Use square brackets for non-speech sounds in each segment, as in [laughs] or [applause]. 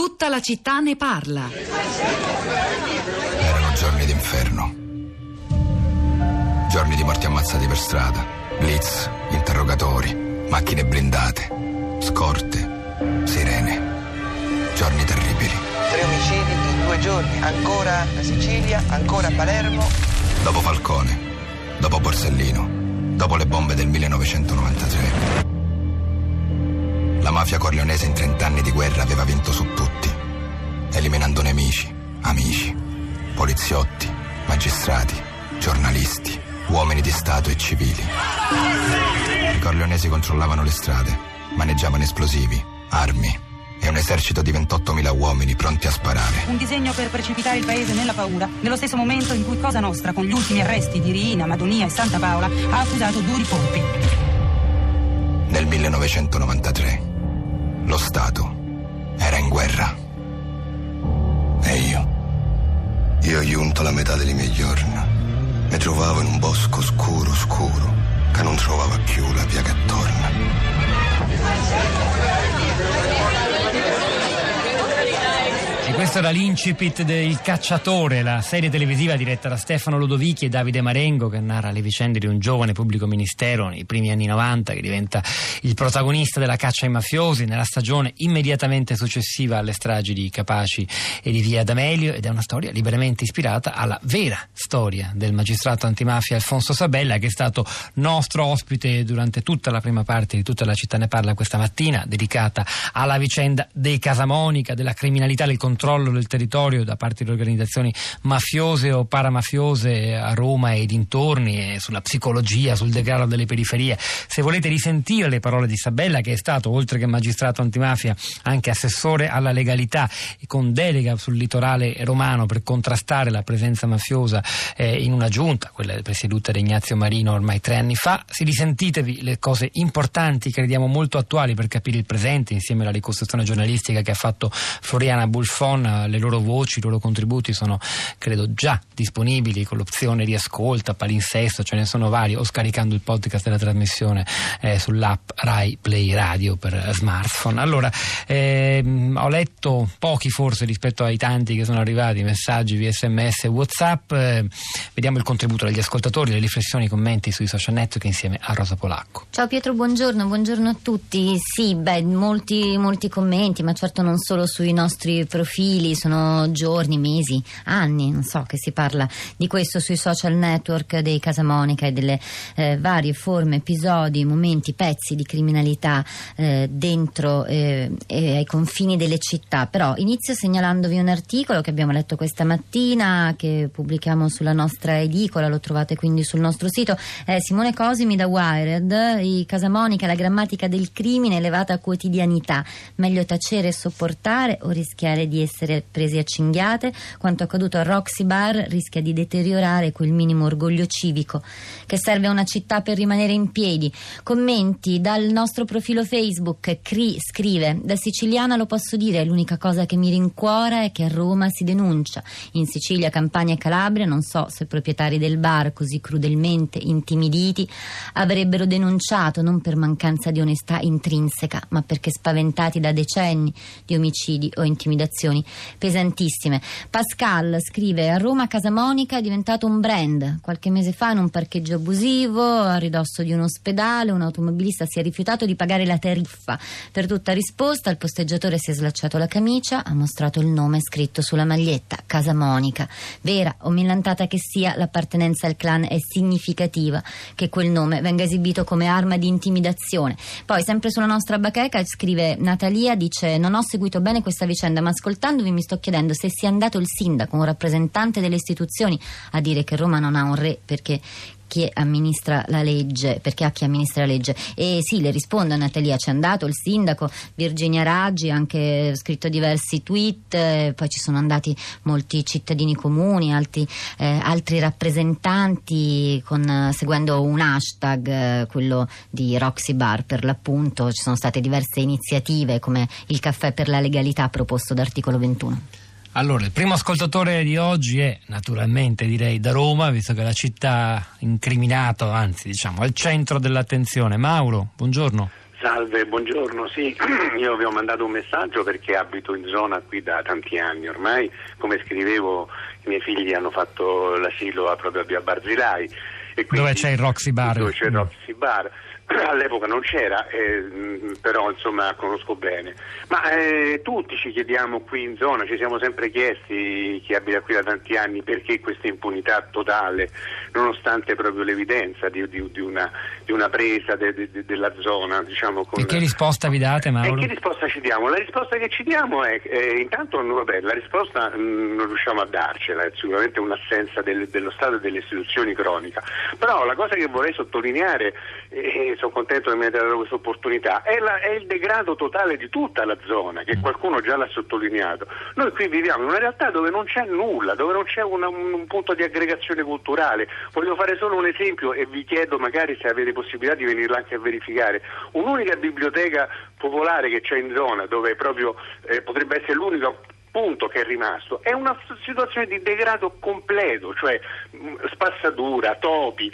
Tutta la città ne parla. Erano giorni d'inferno. Giorni di morti ammazzati per strada, blitz, interrogatori, macchine blindate, scorte, sirene. Giorni terribili. Tre omicidi in due giorni, ancora a Sicilia, ancora a Palermo. Dopo Falcone, dopo Borsellino, dopo le bombe del 1993. La mafia corleonese in 30 anni di guerra aveva vinto su tutti, eliminando nemici, amici, poliziotti, magistrati, giornalisti, uomini di Stato e civili. I corleonesi controllavano le strade, maneggiavano esplosivi, armi e un esercito di 28.000 uomini pronti a sparare. Un disegno per precipitare il paese nella paura, nello stesso momento in cui Cosa Nostra, con gli ultimi arresti di Riina, Madonia e Santa Paola, ha accusato duri colpi. Nel 1993 lo Stato era in guerra. E io? Io ho giunto la metà delle mie giorni. Mi trovavo in un bosco scuro, scuro, che non trovava più la via che torna. E questo era l'incipit del Cacciatore, la serie televisiva diretta da Stefano Lodovichi e Davide Marengo che narra le vicende di un giovane pubblico ministero nei primi anni 90 che diventa il protagonista della caccia ai mafiosi nella stagione immediatamente successiva alle stragi di Capaci e di Via D'Amelio ed è una storia liberamente ispirata alla vera storia del magistrato antimafia Alfonso Sabella che è stato nostro ospite durante tutta la prima parte di tutta la città ne parla questa mattina dedicata alla vicenda dei Casamonica, della criminalità, del controllo controllo del territorio da parte di organizzazioni mafiose o paramafiose a Roma e dintorni, e sulla psicologia, sul degrado delle periferie. Se volete risentire le parole di Sabella, che è stato, oltre che magistrato antimafia, anche assessore alla legalità con delega sul litorale romano per contrastare la presenza mafiosa eh, in una giunta, quella presieduta da Ignazio Marino ormai tre anni fa, si risentitevi le cose importanti, crediamo molto attuali per capire il presente, insieme alla ricostruzione giornalistica che ha fatto Floriana Bulfon Con, le loro voci, i loro contributi sono credo già disponibili con l'opzione di ascolta, palinsesto, ce ne sono vari, o scaricando il podcast della trasmissione eh, sull'app Rai Play Radio per smartphone. Allora, ehm, ho letto pochi forse rispetto ai tanti che sono arrivati, messaggi via sms e whatsapp, eh, vediamo il contributo degli ascoltatori, le riflessioni, i commenti sui social network insieme a Rosa Polacco. Ciao Pietro, buongiorno, buongiorno a tutti. Sì, beh, molti, molti commenti, ma certo non solo sui nostri profili profili, sono giorni, mesi, anni, non so che si parla di questo sui social network dei Casamonica e delle eh, varie forme, episodi, momenti, pezzi di criminalità eh, dentro eh, ai confini delle città. Però inizio segnalandovi un articolo che abbiamo letto questa mattina, che pubblichiamo sulla nostra edicola, lo trovate quindi sul nostro sito. Simone Cosimi da Wired, i Casamonica, la grammatica del crimine elevata quotidianità, meglio tacere e sopportare o rischiare di essere essere presi a cinghiate, quanto accaduto a Roxy Bar rischia di deteriorare quel minimo orgoglio civico che serve a una città per rimanere in piedi. Commenti dal nostro profilo Facebook, Cri scrive, da siciliana lo posso dire, l'unica cosa che mi rincuora è che a Roma si denuncia. In Sicilia, Campania e Calabria non so se i proprietari del bar, così crudelmente intimiditi, avrebbero denunciato non per mancanza di onestà intrinseca, ma perché spaventati da decenni di omicidi o intimidazioni pesantissime. Pascal scrive a Roma Casa Monica è diventato un brand. Qualche mese fa in un parcheggio abusivo a ridosso di un ospedale un automobilista si è rifiutato di pagare la tariffa. Per tutta risposta il posteggiatore si è slacciato la camicia, ha mostrato il nome scritto sulla maglietta Casa Monica. Vera o millantata che sia, l'appartenenza al clan è significativa che quel nome venga esibito come arma di intimidazione. Poi sempre sulla nostra bacheca scrive Natalia dice non ho seguito bene questa vicenda ma ascoltando ascoltandovi mi sto chiedendo se sia andato il sindaco, un rappresentante delle istituzioni, a dire che Roma non ha un re perché chi amministra la legge, perché ha chi amministra la legge. E sì, le rispondo a Natalia, c'è andato il sindaco, Virginia Raggi, anche scritto diversi tweet, eh, poi ci sono andati molti cittadini comuni, altri, eh, altri rappresentanti con, seguendo un hashtag, eh, quello di Roxy Bar per l'appunto, ci sono state diverse iniziative come il caffè per la legalità proposto da articolo 21. Allora, il primo ascoltatore di oggi è naturalmente direi da Roma, visto che è la città incriminata, anzi diciamo al centro dell'attenzione. Mauro, buongiorno. Salve, buongiorno. Sì, [clears throat] io vi ho mandato un messaggio perché abito in zona qui da tanti anni ormai. Come scrivevo, i miei figli hanno fatto l'asilo proprio a via Barzilai. E quindi, dove c'è il Roxy Bar? Dove c'è il Roxy Bar. [clears throat] all'epoca non c'era, eh, però insomma conosco bene. Ma eh, tutti ci chiediamo qui in zona, ci siamo sempre chiesti, chi abita qui da tanti anni, perché questa impunità totale, nonostante proprio l'evidenza di, di, di, una, di una, presa de, de, della zona. Diciamo, con... E che risposta vi date Mauro? E che risposta ci diamo? La risposta che ci diamo è, eh, intanto vabbè, la risposta mh, mm, non riusciamo a darcela, è sicuramente un'assenza del, dello Stato e delle istituzioni cronica, però la cosa che vorrei sottolineare eh, sono contento che mi abbia dato questa opportunità, è, la, è, il degrado totale di tutta la zona, che qualcuno già l'ha sottolineato. Noi qui viviamo in una realtà dove non c'è nulla, dove non c'è una, un punto di aggregazione culturale. Voglio fare solo un esempio e vi chiedo magari se avete possibilità di venirla anche a verificare. Un'unica biblioteca popolare che c'è in zona, dove proprio eh, potrebbe essere l'unico punto che è rimasto è una situazione di degrado completo, cioè mh, spazzatura, topi,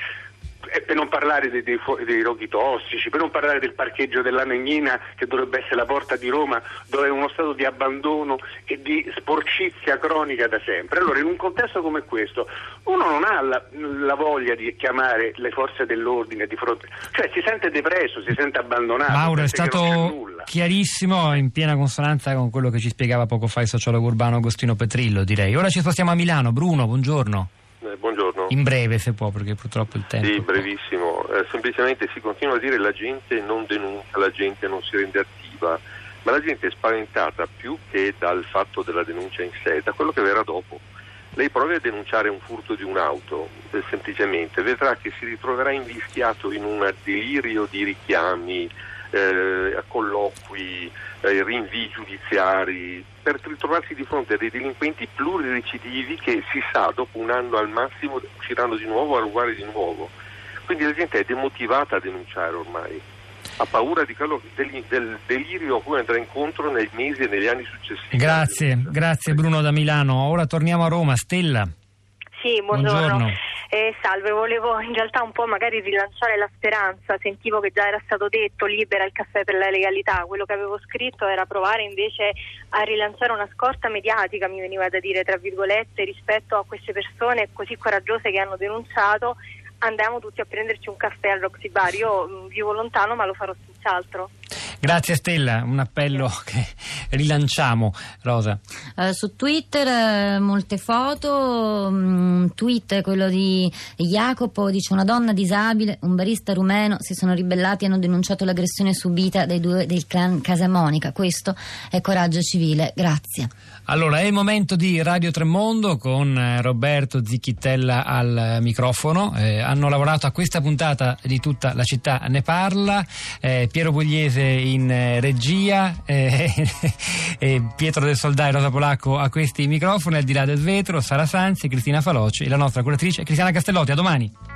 per non parlare dei, dei, dei, roghi tossici, per non parlare del parcheggio della Negnina che dovrebbe essere la porta di Roma dove è uno stato di abbandono e di sporcizia cronica da sempre. Allora in un contesto come questo uno non ha la, la voglia di chiamare le forze dell'ordine di fronte, cioè si sente depresso, si sente abbandonato. Mauro è stato chiarissimo, in piena consonanza con quello che ci spiegava poco fa il sociologo urbano Agostino Petrillo direi. Ora ci spostiamo a Milano, Bruno, buongiorno. Eh, buongiorno. In breve se può perché purtroppo il tempo... Sì, brevissimo. Eh, semplicemente si continua a dire la gente non denuncia, la gente non si rende attiva, ma la gente è spaventata più che dal fatto della denuncia in sé, da quello che verrà dopo. Lei provi a denunciare un furto di un'auto, eh, semplicemente, vedrà che si ritroverà invischiato in un delirio di richiami, eh, colloqui, eh, rinvii giudiziari, per ritrovarsi di fronte a dei delinquenti plurirecidivi che si sa dopo un anno al massimo usciranno di nuovo a rubare di nuovo. Quindi la gente è demotivata a denunciare ormai, ha paura di quello, del, del delirio a cui andrà incontro nei mesi e negli anni successivi. Grazie, grazie Bruno da Milano. Ora torniamo a Roma. Stella. Sì, buongiorno. buongiorno. Eh, salve, volevo in realtà un po' magari rilanciare la speranza, sentivo che già era stato detto libera il caffè per la legalità, quello che avevo scritto era provare invece a rilanciare una scorta mediatica, mi veniva da dire tra virgolette, rispetto a queste persone così coraggiose che hanno denunciato andiamo tutti a prenderci un caffè al Roxy Bar. Io mm, vivo lontano ma lo farò senz'altro. Grazie Stella, un appello che rilanciamo. Rosa. Uh, su Twitter uh, molte foto, un mm, tweet quello di Jacopo, dice una donna disabile, un barista rumeno si sono ribellati e hanno denunciato l'aggressione subita dai due del clan Casamonica. Questo è coraggio civile. Grazie. Allora, è il momento di Radio Tremondo con eh, Roberto Zicchittella al microfono. Eh, hanno lavorato a questa puntata di tutta la città ne parla. Eh, Piero Pugliese in eh, regia, eh, [laughs] Pietro del Soldai Rosa Polacco a questi microfoni, al di là del vetro, Sara Sanzi, Cristina Faloci e la nostra curatrice Cristiana Castellotti. A domani.